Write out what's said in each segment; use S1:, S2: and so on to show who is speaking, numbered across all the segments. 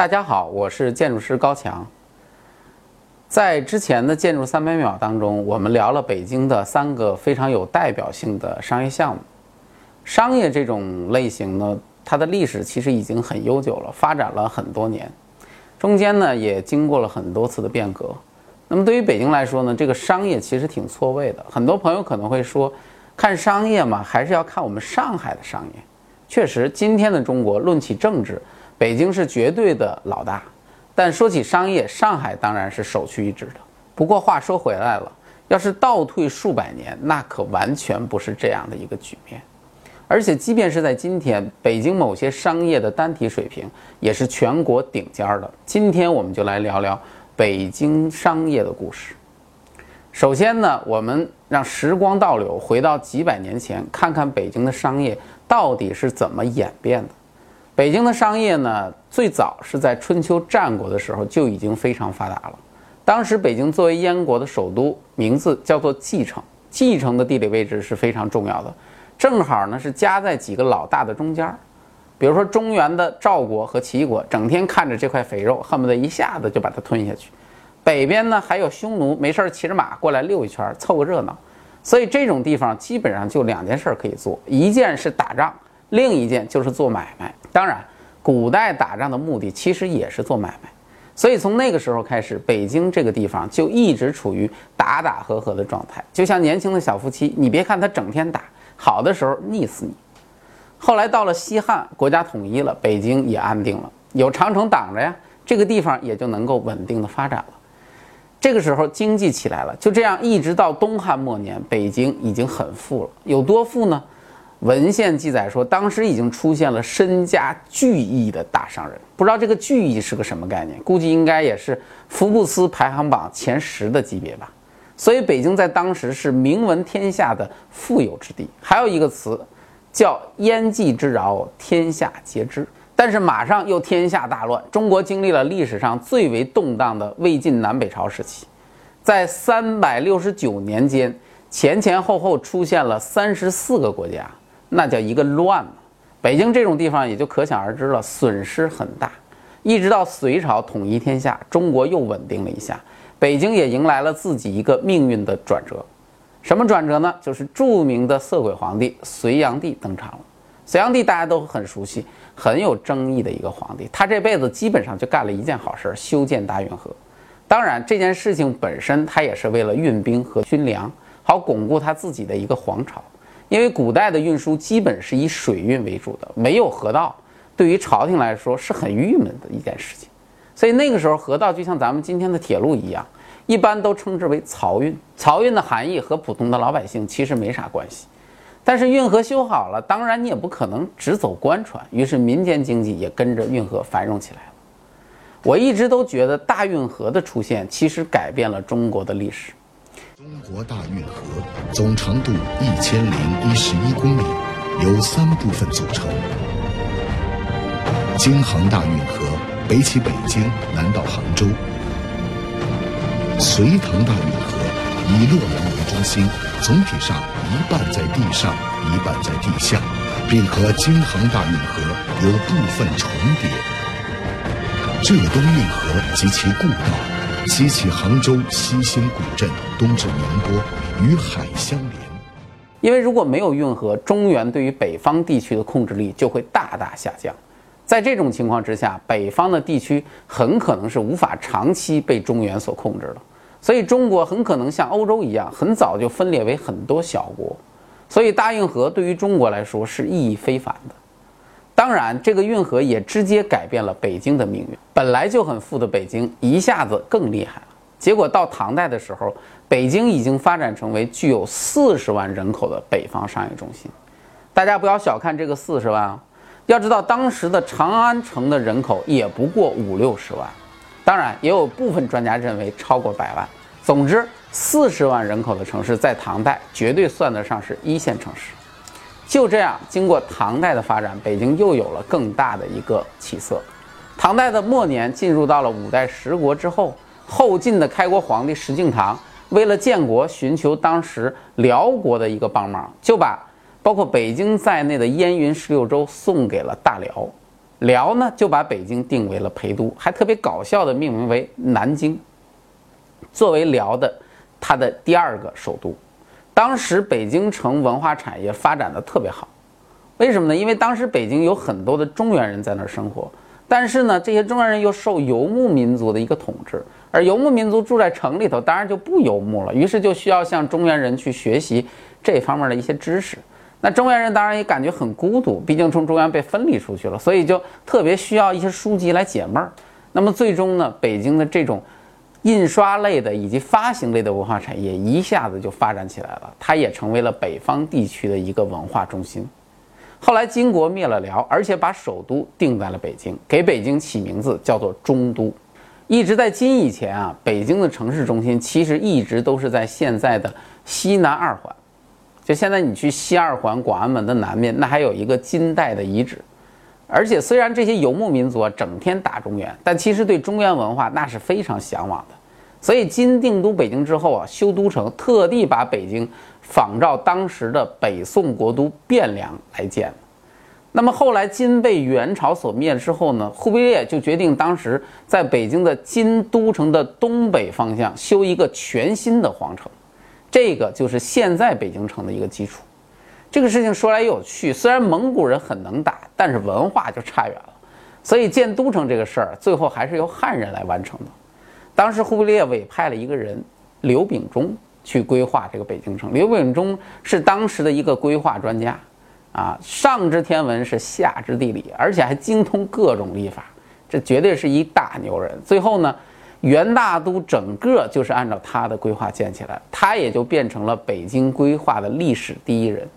S1: 大家好，我是建筑师高强。在之前的建筑三百秒当中，我们聊了北京的三个非常有代表性的商业项目。商业这种类型呢，它的历史其实已经很悠久了，发展了很多年，中间呢也经过了很多次的变革。那么对于北京来说呢，这个商业其实挺错位的。很多朋友可能会说，看商业嘛，还是要看我们上海的商业。确实，今天的中国论起政治，北京是绝对的老大。但说起商业，上海当然是首屈一指的。不过话说回来了，要是倒退数百年，那可完全不是这样的一个局面。而且，即便是在今天，北京某些商业的单体水平也是全国顶尖的。今天我们就来聊聊北京商业的故事。首先呢，我们让时光倒流，回到几百年前，看看北京的商业到底是怎么演变的。北京的商业呢，最早是在春秋战国的时候就已经非常发达了。当时北京作为燕国的首都，名字叫做蓟城。蓟城的地理位置是非常重要的，正好呢是夹在几个老大的中间儿。比如说中原的赵国和齐国，整天看着这块肥肉，恨不得一下子就把它吞下去。北边呢还有匈奴，没事儿骑着马过来溜一圈，凑个热闹。所以这种地方基本上就两件事可以做，一件是打仗。另一件就是做买卖，当然，古代打仗的目的其实也是做买卖，所以从那个时候开始，北京这个地方就一直处于打打和和的状态，就像年轻的小夫妻，你别看他整天打，好的时候腻死你。后来到了西汉，国家统一了，北京也安定了，有长城挡着呀，这个地方也就能够稳定的发展了。这个时候经济起来了，就这样一直到东汉末年，北京已经很富了，有多富呢？文献记载说，当时已经出现了身家巨亿的大商人，不知道这个巨亿是个什么概念，估计应该也是福布斯排行榜前十的级别吧。所以北京在当时是名闻天下的富有之地。还有一个词叫“燕济之饶，天下皆知”。但是马上又天下大乱，中国经历了历史上最为动荡的魏晋南北朝时期，在三百六十九年间，前前后后出现了三十四个国家。那叫一个乱嘛，北京这种地方也就可想而知了，损失很大。一直到隋朝统一天下，中国又稳定了一下，北京也迎来了自己一个命运的转折。什么转折呢？就是著名的色鬼皇帝隋炀帝登场了。隋炀帝大家都很熟悉，很有争议的一个皇帝。他这辈子基本上就干了一件好事，修建大运河。当然，这件事情本身他也是为了运兵和军粮，好巩固他自己的一个皇朝。因为古代的运输基本是以水运为主的，没有河道，对于朝廷来说是很郁闷的一件事情。所以那个时候，河道就像咱们今天的铁路一样，一般都称之为漕运。漕运的含义和普通的老百姓其实没啥关系。但是运河修好了，当然你也不可能只走官船，于是民间经济也跟着运河繁荣起来了。我一直都觉得大运河的出现其实改变了中国的历史。
S2: 中国大运河总长度一千零一十一公里，由三部分组成。京杭大运河北起北京，南到杭州。隋唐大运河以洛阳为中心，总体上一半在地上，一半在地下，并和京杭大运河有部分重叠。浙东运河及其故道。西起杭州西兴古镇，东至宁波，与海相连。
S1: 因为如果没有运河，中原对于北方地区的控制力就会大大下降。在这种情况之下，北方的地区很可能是无法长期被中原所控制的。所以，中国很可能像欧洲一样，很早就分裂为很多小国。所以，大运河对于中国来说是意义非凡的。当然，这个运河也直接改变了北京的命运。本来就很富的北京，一下子更厉害了。结果到唐代的时候，北京已经发展成为具有四十万人口的北方商业中心。大家不要小看这个四十万啊！要知道，当时的长安城的人口也不过五六十万。当然，也有部分专家认为超过百万。总之，四十万人口的城市在唐代绝对算得上是一线城市。就这样，经过唐代的发展，北京又有了更大的一个起色。唐代的末年，进入到了五代十国之后，后晋的开国皇帝石敬瑭为了建国，寻求当时辽国的一个帮忙，就把包括北京在内的燕云十六州送给了大辽。辽呢就把北京定为了陪都，还特别搞笑的命名为南京，作为辽的它的第二个首都。当时北京城文化产业发展的特别好，为什么呢？因为当时北京有很多的中原人在那儿生活，但是呢，这些中原人又受游牧民族的一个统治，而游牧民族住在城里头，当然就不游牧了，于是就需要向中原人去学习这方面的一些知识。那中原人当然也感觉很孤独，毕竟从中原被分离出去了，所以就特别需要一些书籍来解闷儿。那么最终呢，北京的这种。印刷类的以及发行类的文化产业一下子就发展起来了，它也成为了北方地区的一个文化中心。后来金国灭了辽，而且把首都定在了北京，给北京起名字叫做中都。一直在金以前啊，北京的城市中心其实一直都是在现在的西南二环。就现在你去西二环广安门的南面，那还有一个金代的遗址。而且虽然这些游牧民族啊整天打中原，但其实对中原文化那是非常向往的。所以金定都北京之后啊，修都城特地把北京仿照当时的北宋国都汴梁来建。那么后来金被元朝所灭之后呢，忽必烈就决定当时在北京的金都城的东北方向修一个全新的皇城，这个就是现在北京城的一个基础。这个事情说来有趣，虽然蒙古人很能打，但是文化就差远了。所以建都城这个事儿，最后还是由汉人来完成的。当时忽必烈委派了一个人刘秉忠去规划这个北京城。刘秉忠是当时的一个规划专家，啊，上知天文是下知地理，而且还精通各种历法，这绝对是一大牛人。最后呢，元大都整个就是按照他的规划建起来，他也就变成了北京规划的历史第一人。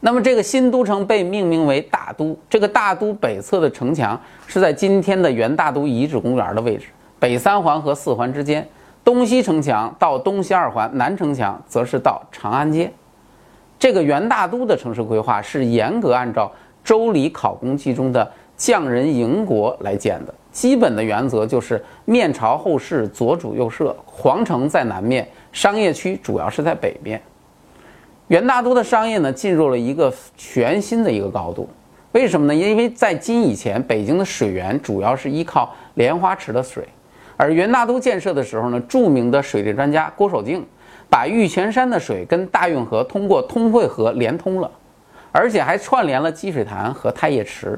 S1: 那么这个新都城被命名为大都。这个大都北侧的城墙是在今天的元大都遗址公园的位置，北三环和四环之间。东西城墙到东西二环，南城墙则是到长安街。这个元大都的城市规划是严格按照《周礼考工记》中的匠人营国来建的。基本的原则就是面朝后市，左主右舍，皇城在南面，商业区主要是在北面。元大都的商业呢，进入了一个全新的一个高度。为什么呢？因为在金以前，北京的水源主要是依靠莲花池的水，而元大都建设的时候呢，著名的水利专家郭守敬把玉泉山的水跟大运河通过通惠河连通了，而且还串联了积水潭和太液池。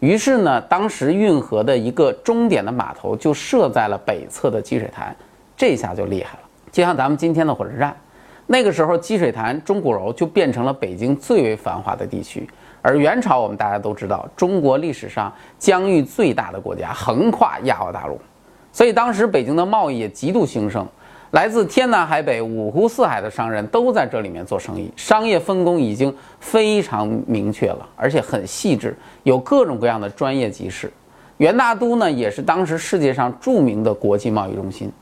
S1: 于是呢，当时运河的一个终点的码头就设在了北侧的积水潭，这下就厉害了，就像咱们今天的火车站。那个时候，积水潭、钟鼓楼就变成了北京最为繁华的地区。而元朝，我们大家都知道，中国历史上疆域最大的国家，横跨亚欧大陆，所以当时北京的贸易也极度兴盛。来自天南海北、五湖四海的商人都在这里面做生意，商业分工已经非常明确了，而且很细致，有各种各样的专业集市。元大都呢，也是当时世界上著名的国际贸易中心，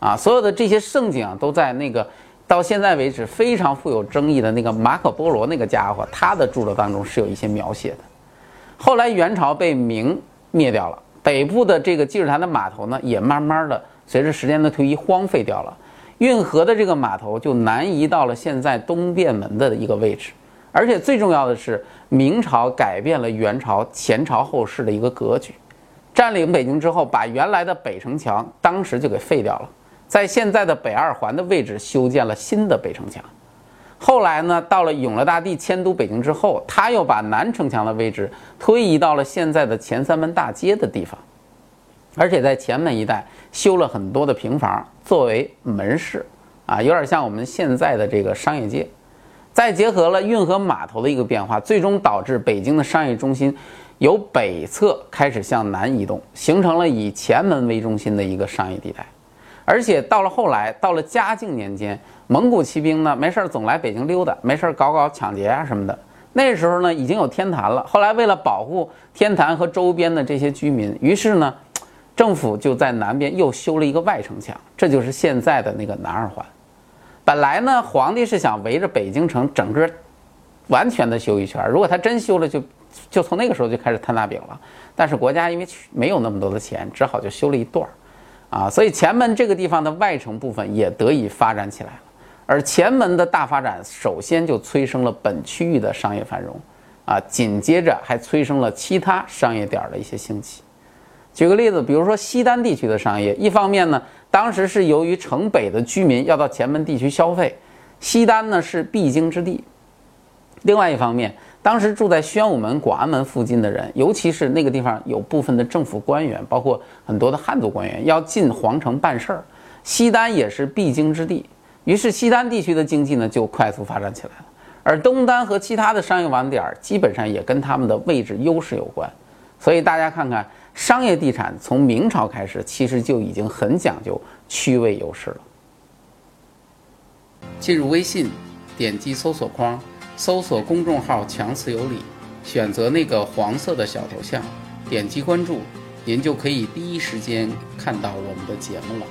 S1: 啊，所有的这些盛景啊，都在那个。到现在为止，非常富有争议的那个马可波罗那个家伙，他的著作当中是有一些描写的。后来元朝被明灭掉了，北部的这个积水潭的码头呢，也慢慢的随着时间的推移荒废掉了。运河的这个码头就南移到了现在东便门的一个位置。而且最重要的是，明朝改变了元朝前朝后世的一个格局，占领北京之后，把原来的北城墙当时就给废掉了。在现在的北二环的位置修建了新的北城墙，后来呢，到了永乐大帝迁都北京之后，他又把南城墙的位置推移到了现在的前三门大街的地方，而且在前门一带修了很多的平房作为门市，啊，有点像我们现在的这个商业街。再结合了运河码头的一个变化，最终导致北京的商业中心由北侧开始向南移动，形成了以前门为中心的一个商业地带。而且到了后来，到了嘉靖年间，蒙古骑兵呢没事儿总来北京溜达，没事儿搞搞抢劫啊什么的。那时候呢已经有天坛了。后来为了保护天坛和周边的这些居民，于是呢，政府就在南边又修了一个外城墙，这就是现在的那个南二环。本来呢，皇帝是想围着北京城整个完全的修一圈，如果他真修了，就就从那个时候就开始摊大饼了。但是国家因为没有那么多的钱，只好就修了一段儿。啊，所以前门这个地方的外城部分也得以发展起来了，而前门的大发展，首先就催生了本区域的商业繁荣。啊，紧接着还催生了其他商业点的一些兴起。举个例子，比如说西单地区的商业，一方面呢，当时是由于城北的居民要到前门地区消费，西单呢是必经之地；另外一方面，当时住在宣武门、广安门附近的人，尤其是那个地方有部分的政府官员，包括很多的汉族官员，要进皇城办事儿，西单也是必经之地。于是西单地区的经济呢就快速发展起来了。而东单和其他的商业网点基本上也跟他们的位置优势有关，所以大家看看，商业地产从明朝开始，其实就已经很讲究区位优势了。进入微信，点击搜索框，搜索公众号“强词有理”，选择那个黄色的小头像，点击关注，您就可以第一时间看到我们的节目了。